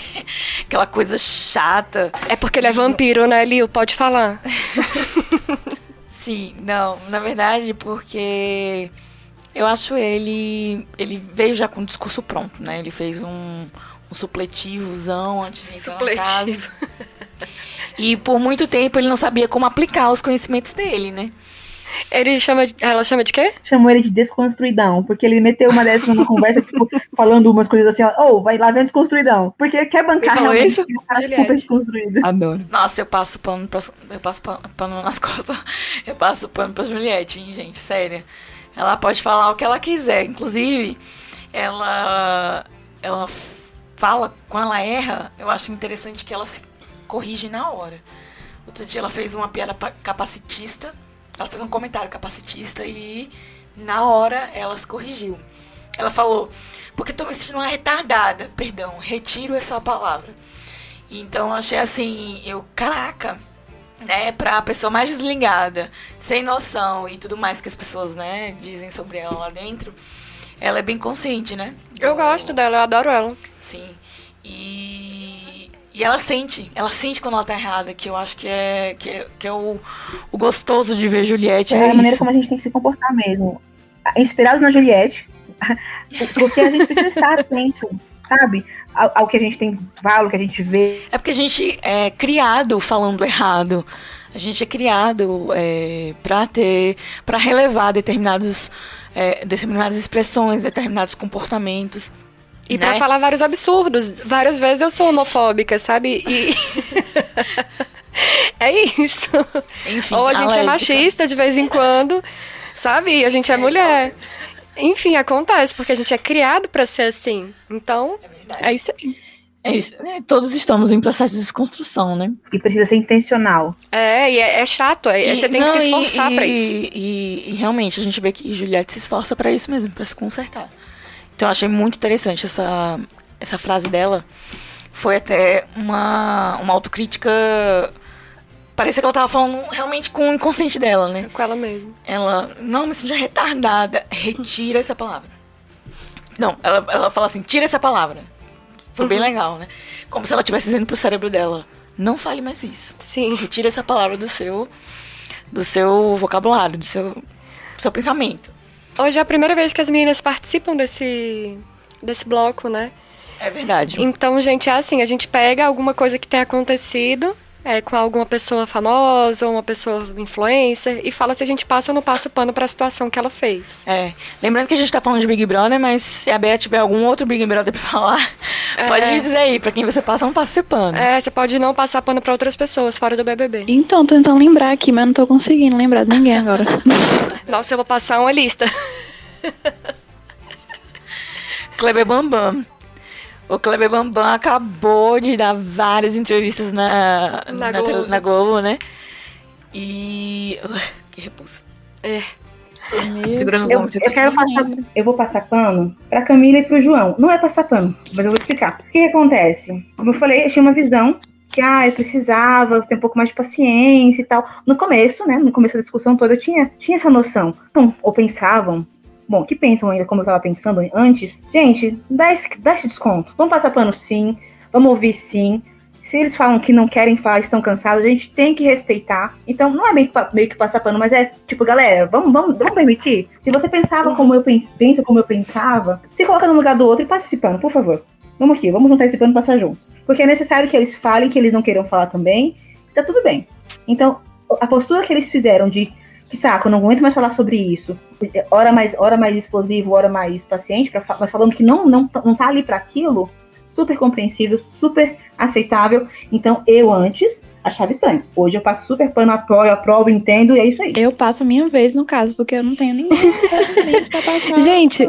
Aquela coisa chata. É porque ele é vampiro, né, Lil? Pode falar. Sim, não, na verdade, porque eu acho ele ele veio já com o discurso pronto, né? Ele fez um, um supletivozão antes de entrar Supletivo. E por muito tempo ele não sabia como aplicar os conhecimentos dele, né? Ele chama de, ela chama de quê? Chamou ele de desconstruidão, porque ele meteu uma dessas numa conversa, tipo, falando umas coisas assim, ó, oh, vai lá ver um desconstruidão. Porque quer bancar realmente isso? um cara super desconstruído. Adoro. Nossa, eu passo pano pra, eu passo pano nas costas. Eu passo pano pra Juliette, hein, gente, sério. Ela pode falar o que ela quiser, inclusive, ela ela fala quando ela erra, eu acho interessante que ela se corrige na hora. Outro dia ela fez uma piada capacitista ela fez um comentário capacitista e na hora ela se corrigiu. Ela falou, porque tô me sentindo uma retardada. Perdão, retiro essa palavra. Então eu achei assim, eu, caraca, né, pra pessoa mais desligada, sem noção e tudo mais que as pessoas, né, dizem sobre ela lá dentro, ela é bem consciente, né? Eu gosto dela, eu adoro ela. Sim. E, e ela sente, ela sente quando ela tá errada, que eu acho que é, que é, que é o, o gostoso de ver Juliette. É, É, a maneira isso. como a gente tem que se comportar mesmo. Inspirados na Juliette, porque a gente precisa estar atento, sabe? Ao, ao que a gente tem o que a gente vê. É porque a gente é criado falando errado. A gente é criado é, para ter, para relevar determinados, é, determinadas expressões, determinados comportamentos. E né? pra falar vários absurdos. Várias vezes eu sou homofóbica, sabe? E. é isso. Enfim, Ou a gente é machista de vez em quando, sabe? E a gente é, mulher. Enfim, acontece, porque a gente é criado pra ser assim. Então, É verdade. é isso aí. É isso. né? Todos estamos em processo de desconstrução, né? E precisa ser intencional. É, e é, é chato. é- E- você tem não, que se e- esforçar e, pra isso. E, e realmente a gente vê que Juliette se esforça pra isso mesmo, pra se consertar. Então eu achei muito interessante essa, essa frase dela. Foi até uma, uma autocrítica. Parecia que ela tava falando realmente com o inconsciente dela, né? Com ela mesma. Ela, não, me sinto retardada. Retira essa palavra. Não, ela, ela fala assim, tira essa palavra. Foi bem legal, né? Como se ela estivesse dizendo pro cérebro dela, não fale mais isso. Sim. Retira essa palavra do seu do seu vocabulário, do seu, do seu pensamento. Hoje é a primeira vez que as meninas participam desse, desse bloco, né? É verdade. Então, gente, é assim, a gente pega alguma coisa que tem acontecido é, com alguma pessoa famosa ou uma pessoa influencer e fala se a gente passa ou não passa pano pra situação que ela fez. É. Lembrando que a gente tá falando de Big Brother, mas se a Bea tiver algum outro Big Brother pra falar, É. pode me dizer aí, pra quem você passa, não passa pano. É, você pode não passar pano pra outras pessoas fora do BBB. Então, tô tentando lembrar aqui, mas não tô conseguindo lembrar de ninguém agora. Nossa, eu vou passar uma lista. Kleber Bambam. O Kleber Bambam acabou de dar várias entrevistas na, Na na, Globo. na Globo, né? E. Ugh, que repulsa. É. Segurando Eu, eu quero passar, eu vou passar pano pra Camila e pro João. Não é passar pano, mas eu vou explicar. O que, que acontece? Como eu falei, eu tinha uma visão que ah, eu precisava ter um pouco mais de paciência e tal. No começo, né? No começo da discussão toda, eu tinha, tinha essa noção. Então, ou pensavam, bom, que pensam ainda como eu tava pensando antes, gente, dá esse, dá esse desconto. Vamos passar pano sim, vamos ouvir sim. Se eles falam que não querem falar, estão cansados, a gente tem que respeitar. Então, não é meio que, meio que passar pano, mas é tipo, galera, vamos, vamos, vamos permitir? Se você pensava como eu pens, pensa como eu pensava, se coloca no lugar do outro e passa esse pano, por favor. Vamos aqui, vamos juntar esse pano e passar juntos. Porque é necessário que eles falem, que eles não queiram falar também. Tá tudo bem. Então, a postura que eles fizeram de que saco, eu não aguento mais falar sobre isso. Hora mais, hora mais explosivo, hora mais paciente, pra, mas falando que não, não, tá- não tá ali para aquilo, super compreensível, super aceitável. Então, eu antes achava estranho. Hoje eu passo super pano, apoio, aprovo, entendo, e é isso aí. Eu passo a minha vez, no caso, porque eu não tenho ninguém pra passar. Gente,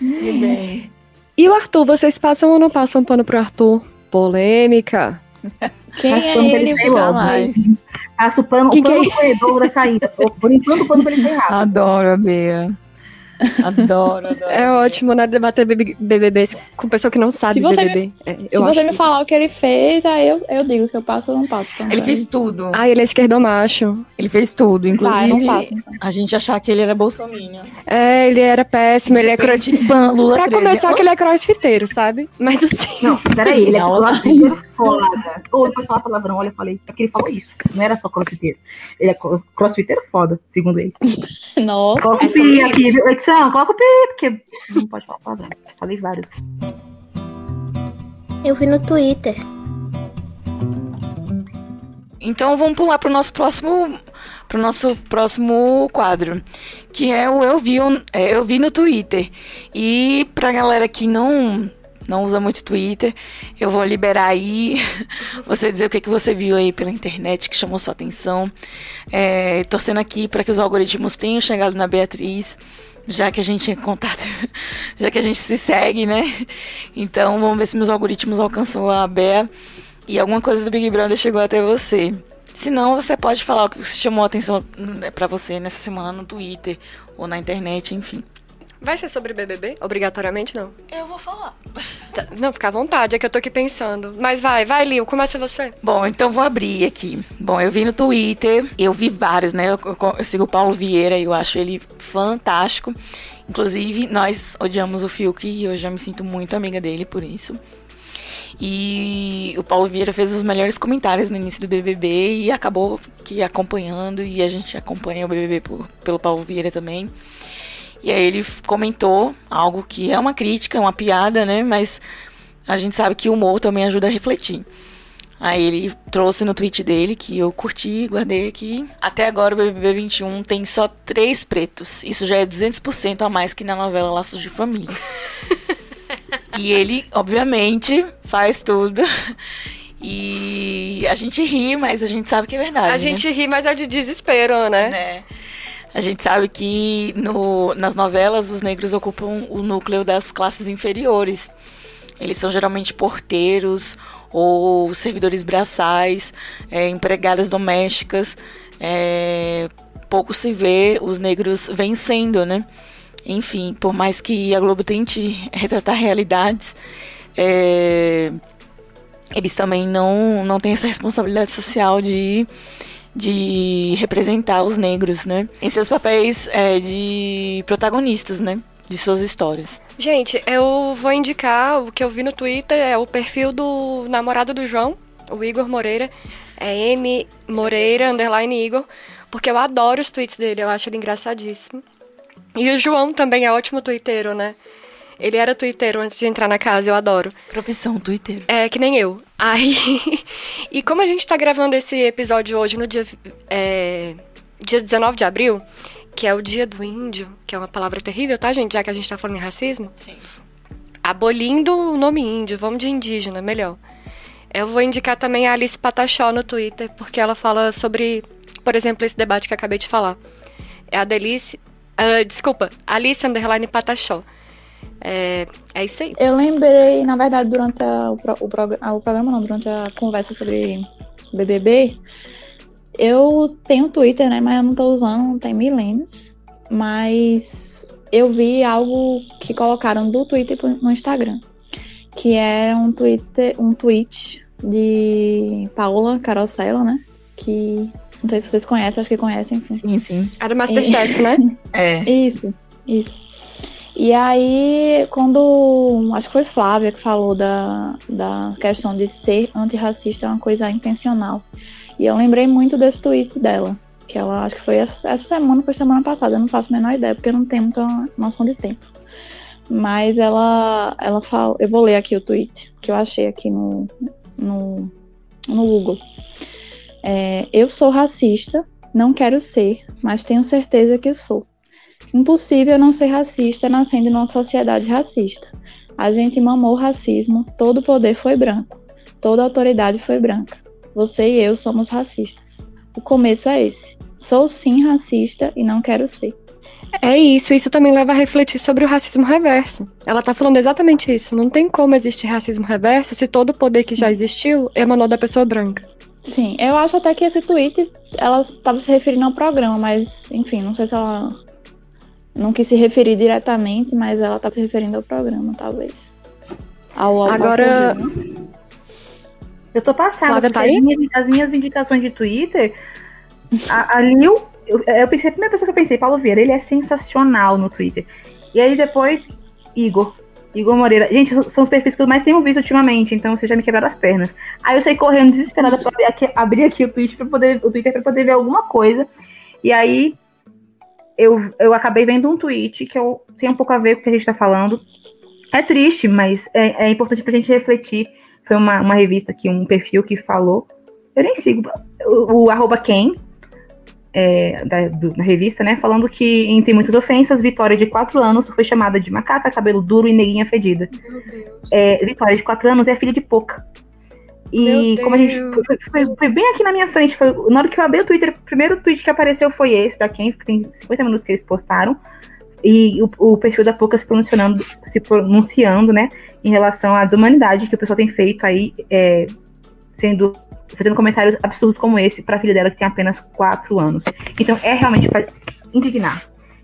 bem. E o Arthur, vocês passam ou não passam pano pro Arthur? Polêmica. Quem Passo é pra ele logo. Jamais. Passo o pano, Que o pano que é do corredor da saída. Enquanto, o pano pra ele rápido. Adoro a Bea. Adoro, adoro. É ótimo, né? Debater BB- BBB com pessoa que não sabe Se você BBB. É, Se você me que- falar o que ele fez, aí eu, eu digo se eu passo ou não passo. Então, Ele fez tudo. Ah, ele é esquerdomacho. Ele fez tudo. Tá, Inclusive, não passo. então. a gente achar que ele era bolsominion. É, ele era péssimo, ele é crossfiteiro. Pra 13. começar, que ele é crossfiteiro, sabe? Mas assim. Não, peraí, ele é crossfiteiro foda. Ou pode falar palavrão, olha, eu falei, é que ele falou isso. Não era só crossfiteiro. Ele é cro- crossfiteiro foda, segundo ele. Nossa. Coloca É sobre pi isso. Edição, coloca o pi, porque não pode falar palavrão. Falei vários. Eu vi no Twitter. Então vamos pular pro nosso próximo pro nosso próximo quadro, que é o eu vi, é, eu vi no Twitter. E pra galera que não não usa muito Twitter, eu vou liberar aí você dizer o que, que você viu aí pela internet que chamou sua atenção. É, torcendo aqui para que os algoritmos tenham chegado na Beatriz, já que a gente é contato, já que a gente se segue, né? Então vamos ver se meus algoritmos alcançou a Bea e alguma coisa do Big Brother chegou até você. Se não, você pode falar o que chamou a atenção né, pra você nessa semana no Twitter ou na internet, enfim. Vai ser sobre BBB? Obrigatoriamente não. Eu vou falar. Tá, Não, fica à vontade, é que eu tô aqui pensando. Mas vai, vai, Lil, começa você. Bom, então vou abrir aqui. Bom, eu vi no Twitter, eu vi vários, né? Eu, eu- eu sigo o Paulo Vieira e eu acho ele fantástico. Inclusive, nós odiamos o Fiuk e eu já me sinto muito amiga dele por isso. E o Paulo Vieira fez os melhores comentários no início do BBB e acabou que acompanhando e a gente acompanha o BBB por- pelo Paulo Vieira também. E aí ele comentou algo que é uma crítica, uma piada, né? Mas a gente sabe que o humor também ajuda a refletir. Aí ele trouxe no tweet dele, que eu curti, guardei aqui. Até agora o BBB 21 tem só três pretos. Isso já é 200% a mais que na novela Laços de Família. e ele, obviamente, faz tudo. E a gente ri, mas a gente sabe que é verdade. A né? gente ri, mas é de desespero, né? né? A gente sabe que no, nas novelas os negros ocupam o núcleo das classes inferiores. Eles são geralmente porteiros ou servidores braçais, é, empregadas domésticas. É, pouco se vê os negros vencendo, né? Enfim, por mais que a Globo tente retratar realidades, é, eles também não, não têm essa responsabilidade social de de representar os negros, né? Em seus papéis é, de protagonistas, né? De suas histórias. Gente, eu vou indicar o que eu vi no Twitter, é o perfil do namorado do João, o Igor Moreira. É M Moreira, underline Igor, porque eu adoro os tweets dele, eu acho ele engraçadíssimo. E o João também é ótimo twitteiro, né? Ele era twitteiro antes de entrar na casa, eu adoro. Profissão Twitter. É, que nem eu. Aí. e como a gente tá gravando esse episódio hoje no dia, é, dia 19 de abril, que é o dia do índio, que é uma palavra terrível, tá, gente? Já que a gente tá falando em racismo. Sim. Abolindo o nome índio, vamos de indígena, melhor. Eu vou indicar também a Alice Patachó no Twitter, porque ela fala sobre, por exemplo, esse debate que eu acabei de falar. É a Delice. ah, desculpa, Alice Underline Patachó. É, é isso aí. Eu lembrei, na verdade, durante a- o, pro- o prog- ah, o programa, não, durante a conversa sobre BBB, eu tenho Twitter, né, mas eu não tô usando, tem milênios, mas eu vi algo que colocaram do Twitter pro- no Instagram, que é um, Twitter, um tweet de Paola Carosella, né, que não sei se vocês conhecem, acho que conhecem, enfim. Sim, sim. A do Masterchef, né? É. Isso, isso. E aí, quando. Acho que foi Flávia que falou da, da questão de ser antirracista é uma coisa intencional. E eu lembrei muito desse tweet dela. Que ela acho que foi essa, semana, foi semana passada, eu não faço a menor ideia, porque eu não tenho muita noção de tempo. Mas ela, ela fala. Eu vou ler aqui o tweet que eu achei aqui no, no, no Google. É, eu sou racista, não quero ser, mas tenho certeza que sou. Impossível não ser racista nascendo numa sociedade racista. A gente mamou o racismo, todo poder foi branco, toda autoridade foi branca. Você e eu somos racistas. O começo é esse. Sou sim racista e não quero ser. É isso, isso também leva a refletir sobre o racismo reverso. Ela tá falando exatamente isso. Não tem como existir racismo reverso se todo o poder que já existiu emanou da pessoa branca. Sim, eu acho até que esse tweet ela estava se referindo ao programa, mas enfim, não sei se ela não quis se referir diretamente, mas ela tá se referindo ao programa, talvez. Ao, ao Agora-. Eu tô passada, Flávia tá as, minhas, as minhas indicações de Twitter, a, a Lil, eu, eu pensei, a primeira pessoa que eu pensei, Paulo Vieira, ele é sensacional no Twitter. E aí depois, Igor. Igor Moreira. Gente, são os perfis que eu mais tenho visto ultimamente, então vocês já me quebraram as pernas. Aí eu saí correndo desesperada pra abrir aqui, abrir aqui o, Twitter pra poder, o Twitter pra poder ver alguma coisa. E aí eu, eu acabei vendo um tweet que eu, tem um pouco a ver com o que a gente tá falando. É triste, mas é, é importante pra gente refletir. Foi uma, uma revista aqui, um perfil que falou. Eu nem sigo. O, o arroba Ken, é, da, do- da revista, né? Falando que, entre muitas ofensas, Vitória de 4 anos foi chamada de macaca, cabelo duro e neguinha fedida. É, Vitória de 4 anos é filha de Poca. E como a gente. Foi, foi- foi bem aqui na minha frente. Foi, na hora que eu abri o Twitter, o primeiro tweet que apareceu foi esse da Ken, tem 50 minutos que eles postaram. E o, o perfil da Poca se pronunciando, se pronunciando, né? Em relação à desumanidade que o pessoal tem feito aí, é, sendo. Fazendo comentários absurdos como esse pra filha dela que tem apenas 4 anos. Então é realmente pra indignar.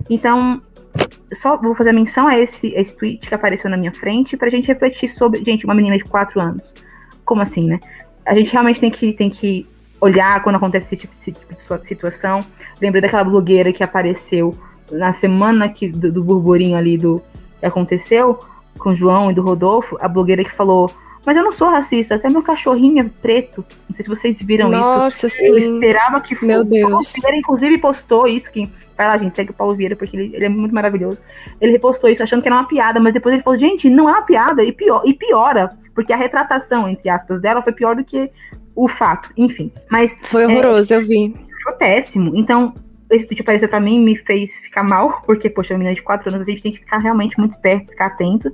Então, só vou fazer menção a esse, esse tweet que apareceu na minha frente pra gente refletir sobre. Gente, uma menina de 4 anos. Como assim, né? A gente realmente tem que, tem que olhar quando acontece esse tipo, esse tipo de situação. Lembrei daquela blogueira que apareceu na semana que, do, do burburinho ali do que aconteceu com o João e do Rodolfo, a blogueira que falou mas eu não sou racista, até meu cachorrinho é preto. Não sei se vocês viram Nossa, isso. Sim. Eu esperava que fosse. Meu Deus. O Vieira, inclusive, postou isso. Que, vai lá, gente, segue o Paulo Vieira, porque ele, ele, é muito maravilhoso. Ele repostou isso achando que era uma piada, mas depois ele falou, gente, não é uma piada, e, pior, e piora. Porque a retratação, entre aspas, dela foi pior do que o fato. Enfim. Mas. Foi horroroso, é, eu vi. Foi péssimo. Então, esse tweet apareceu pra mim me fez ficar mal, porque, poxa, uma menina de 4 anos, a gente tem que ficar realmente muito esperto, ficar atento.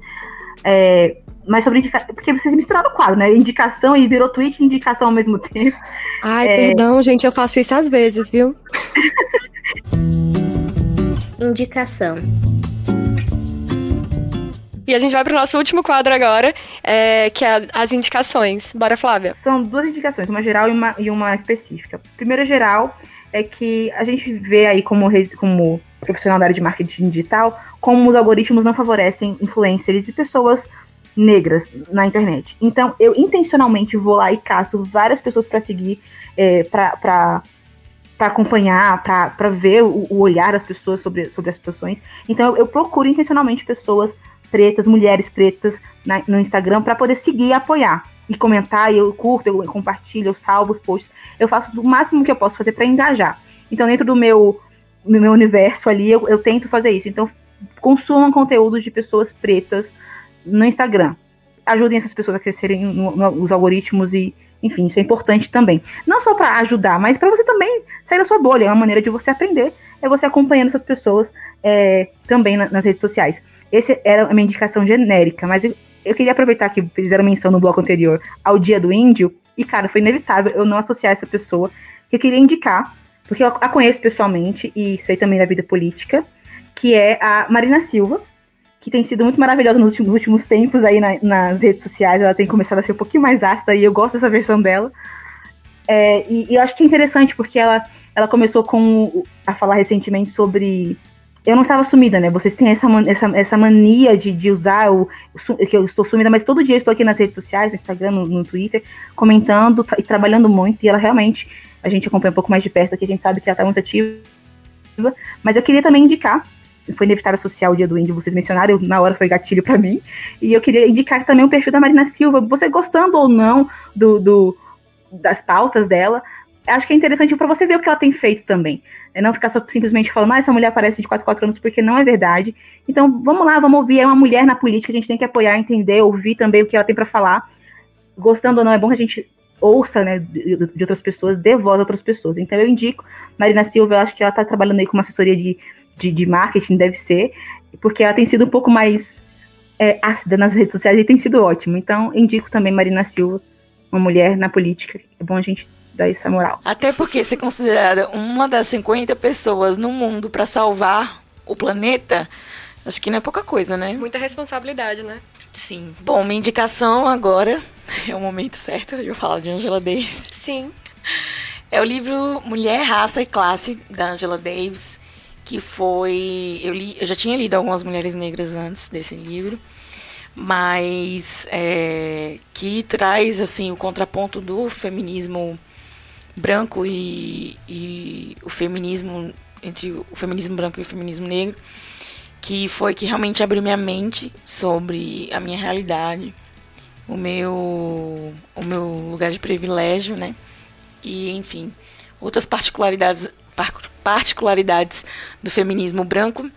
É, mas sobre indicação. Porque vocês misturaram o quadro, né? Indicação e virou tweet e indicação ao mesmo tempo. Ai, é... perdão, gente, eu faço isso às vezes, viu? Indicação. E a gente vai para o nosso último quadro agora, é, que é as indicações. Bora, Flávia. São duas indicações, uma geral e uma, e uma específica. Primeiro geral é que a gente vê aí como, como profissional da área de marketing digital, como os algoritmos não favorecem influencers e pessoas negras na internet. Então, eu intencionalmente vou lá e caço várias pessoas para seguir, é, para acompanhar, para ver o, o, olhar das pessoas sobre, sobre as situações. Então, eu, eu procuro intencionalmente pessoas pretas, mulheres pretas na, no Instagram para poder seguir e apoiar. E comentar, e eu curto, eu compartilho, eu salvo os posts. Eu faço o máximo que eu posso fazer para engajar. Então, dentro do meu, meu universo ali, eu, eu tento fazer isso. Então, consumam conteúdos de pessoas pretas no Instagram. Ajudem essas pessoas a crescerem nos algoritmos e, enfim, isso é importante também. Não só para ajudar, mas para você também sair da sua bolha. É uma maneira de você aprender, é você acompanhando essas pessoas é, também na, nas redes sociais. Essa era a minha indicação genérica, mas eu, queria aproveitar que fizeram menção no bloco anterior ao Dia do Índio, e, cara, foi inevitável eu não associar essa pessoa que eu queria indicar, porque eu a conheço pessoalmente e sei também da vida política, que é a Marina Silva, que tem sido muito maravilhosa nos últimos, últimos tempos aí na, nas redes sociais. Ela tem começado a ser um pouquinho mais ácida e eu gosto dessa versão dela. É, e, e, eu acho que é interessante porque ela, ela começou com, a falar recentemente sobre. Eu não estava sumida, né? Vocês têm essa, essa, essa mania de, de usar o, que eu estou sumida, mas todo dia eu estou aqui nas redes sociais, no Instagram, no, no Twitter, comentando tra e trabalhando muito. E ela realmente, a gente acompanha um pouco mais de perto aqui, a gente sabe que ela está muito ativa. Mas eu queria também indicar foi inevitável associar o dia do índio, vocês mencionaram, na hora foi gatilho para mim. E eu queria indicar também o perfil da Marina Silva, você gostando ou não do, do das pautas dela, acho que é interessante para você ver o que ela tem feito também. É não ficar só simplesmente falando, ah, essa mulher aparece de 4 4 anos, porque não é verdade. Então, vamos lá, vamos ouvir. É uma mulher na política, a gente tem que apoiar, entender, ouvir também o que ela tem para falar. Gostando ou não, é bom que a gente ouça, né, de, de, outras pessoas, dê voz a outras pessoas. Então, eu indico Marina Silva, eu acho que ela está trabalhando aí com uma assessoria de de, de marketing deve ser, porque ela tem sido um pouco mais é, ácida nas redes sociais e tem sido ótimo. Então, indico também Marina Silva, uma mulher na política. É bom a gente dar essa moral. Até porque ser considerada uma das 50 pessoas no mundo para salvar o planeta, acho que não é pouca coisa, né? Muita responsabilidade, né? Sim. Bom, minha indicação agora é o momento certo de eu falar de Angela Davis. Sim. É o livro Mulher, Raça e Classe da Angela Davis que foi eu li eu já tinha lido algumas mulheres negras antes desse livro mas é, que traz assim o contraponto do feminismo branco e, e o feminismo entre o feminismo branco e o feminismo negro que foi que realmente abriu minha mente sobre a minha realidade o meu o meu lugar de privilégio né e enfim outras particularidades particularidades do feminismo branco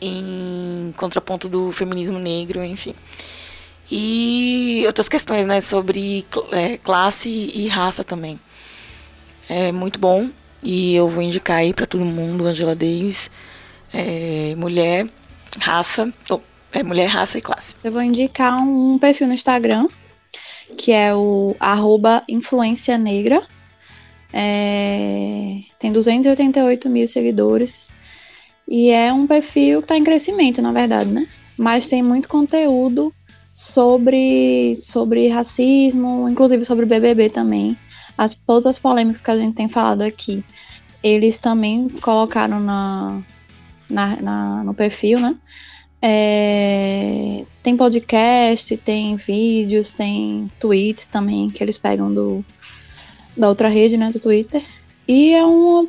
em contraponto do feminismo negro, enfim. E outras questões, né, sobre é, classe e raça também. É muito bom e eu vou indicar aí para todo mundo Angela Davis, é, mulher, raça, é mulher, raça e classe. Eu vou indicar um perfil no Instagram que é o arroba influência negra é, tem 288 mil seguidores. E é um perfil que está em crescimento, na verdade, né? Mas tem muito conteúdo sobre, sobre racismo, inclusive sobre BBB também. As, todas as polêmicas que a gente tem falado aqui, eles também colocaram na, na, na no perfil, né? É, tem podcast, tem vídeos, tem tweets também que eles pegam do, da outra rede, né, do Twitter. E é um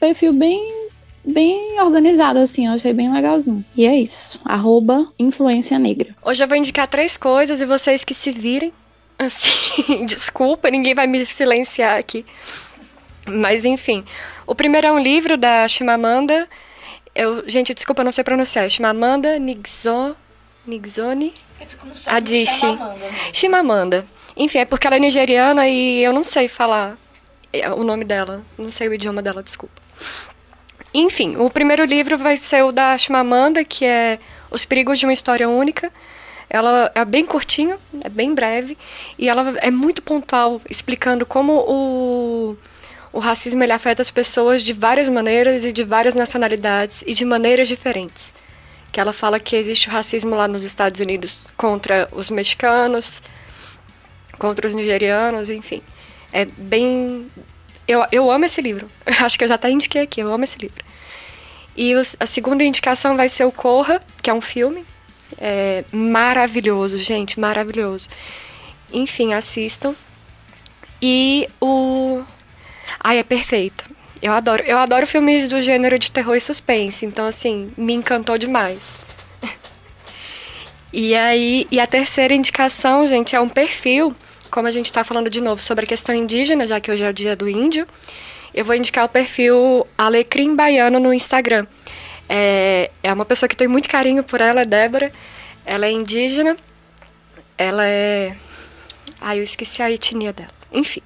perfil bem, bem organizado, assim, eu achei bem legalzinho. E é isso, arroba influência negra. Hoje eu vou indicar três coisas e vocês que se virem. Assim, desculpa, ninguém vai me silenciar aqui. Mas enfim, o primeiro é um livro da Chimamanda. Eu, gente, desculpa, não sei pronunciar. Chimamanda Nigzo, Nigzoni Adichie. Chimamanda. Enfim, é porque ela é nigeriana e eu não sei falar é, o nome dela. Não sei o idioma dela, desculpa. Enfim, o primeiro livro vai ser o da Chimamanda, que é Os Perigos de uma História Única. Ela é bem curtinho, é bem breve, e ela é muito pontual, explicando como o, o racismo ele afeta as pessoas de várias maneiras e de várias nacionalidades e de maneiras diferentes. Que ela fala que existe o racismo lá nos Estados Unidos contra os mexicanos, contra os nigerianos, enfim. É bem. Eu, eu amo esse livro. Acho que eu já até indiquei aqui, eu amo esse livro. E os, a segunda indicação vai ser o Corra, que é um filme. É maravilhoso, gente, maravilhoso. Enfim, assistam. E o. Ai, é perfeito. Eu adoro, eu adoro filmes do gênero de terror e suspense, então assim, me encantou demais. e aí, e a terceira indicação, gente, é um perfil como a gente está falando de novo sobre a questão indígena, já que hoje é o dia do índio, eu vou indicar o perfil Alecrim Baiano no Instagram. É, é uma pessoa que tem muito carinho por ela, é Débora. Ela é indígena. Ela é. Ai, eu esqueci a etnia dela. Enfim.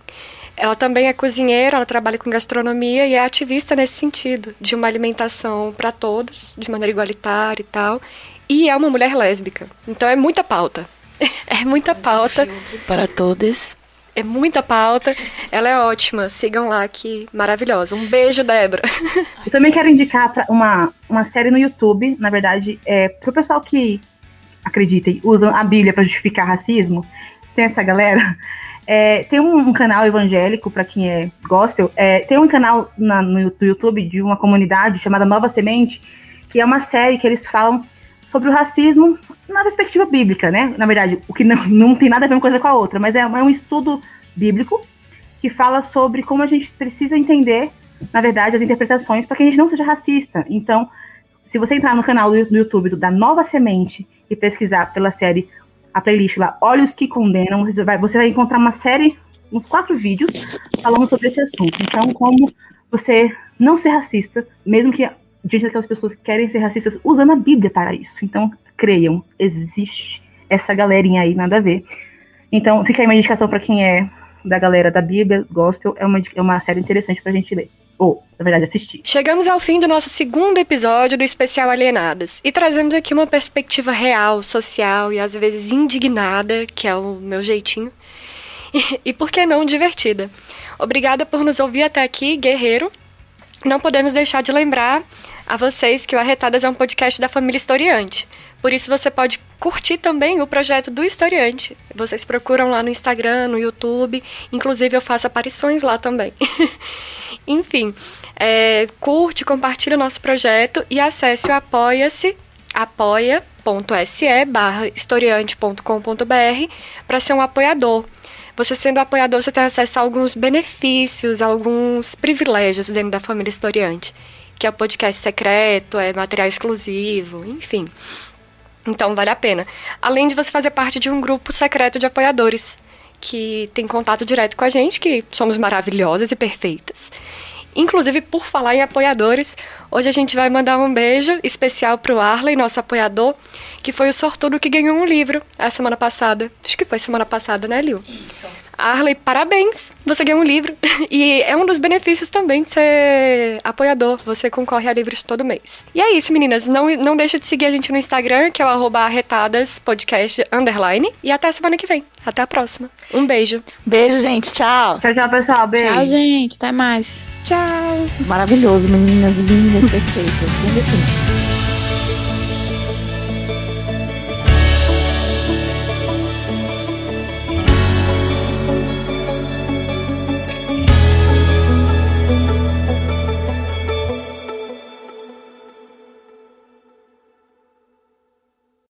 Ela também é cozinheira, ela trabalha com gastronomia e é ativista nesse sentido, de uma alimentação para todos, de maneira igualitária e tal. E é uma mulher lésbica. Então é muita pauta. É muita pauta. Para todos. É muita pauta. Ela é ótima. Sigam lá, que maravilhosa. Um beijo, Débora. Eu também quero indicar uma, uma série no YouTube, na verdade, é pro pessoal que, acreditem, usam a Bíblia para justificar racismo. Tem essa galera. É, tem um, um, canal evangélico para quem é gospel. É, tem um canal na, no YouTube de uma comunidade chamada Nova Semente, que é uma série que eles falam sobre o racismo na perspectiva bíblica, né? Na verdade, o que não, não tem nada a ver uma coisa com a outra, mas é, é um estudo bíblico que fala sobre como a gente precisa entender, na verdade, as interpretações para que a gente não seja racista. Então, se você entrar no canal do YouTube da Nova Semente e pesquisar pela série, a playlist lá, Olhos que Condenam, você vai, você vai encontrar uma série, uns quatro vídeos falando sobre esse assunto. Então, como você não ser racista, mesmo que diante daquelas pessoas que querem ser racistas usando a Bíblia para isso. Então, creiam, existe essa galerinha aí, nada a ver. Então, fica aí uma indicação para quem é da galera da Bíblia, Gospel, é uma, é uma série interessante pra gente ler. Ou, na verdade, assistir. Chegamos ao fim do nosso segundo episódio do especial Alienadas e trazemos aqui uma perspectiva real, social e às vezes indignada, que é o meu jeitinho, e por que não divertida. Obrigada por nos ouvir até aqui, guerreiro. Não podemos deixar de lembrar a vocês que o Arretadas é um podcast da família Historiante. Por isso você pode curtir também o projeto do Historiante. Vocês procuram lá no Instagram, no YouTube, inclusive eu faço aparições lá também. Enfim, é, curte, compartilha o nosso projeto e acesse o apoia-se, apoia.se barra historiante.com.br para ser um apoiador. Você sendo apoiador, você tem acesso a alguns benefícios, alguns privilégios dentro da família historiante que é o podcast secreto, é material exclusivo, enfim. Então vale a pena. Além de você fazer parte de um grupo secreto de apoiadores que tem contato direto com a gente, que somos maravilhosas e perfeitas. Inclusive, por falar em apoiadores, hoje a gente vai mandar um beijo especial pro Arley, nosso apoiador, que foi o sortudo que ganhou um livro a semana passada. Acho que foi semana passada, né, Liu? Isso. Arley, parabéns! Você ganhou um livro. E é um dos benefícios também de ser apoiador. Você concorre a livros todo mês. E é isso, meninas. Não, não deixa de seguir a gente no Instagram, que é o arretadaspodcast underline. E até semana que vem. Até a próxima. Um beijo. Beijo, gente. Tchau. Tchau, tchau, pessoal. Beijo. Tchau, gente. Até mais. Tchau. Maravilhoso, meninas lindas, perfeitas. Sem defeitos.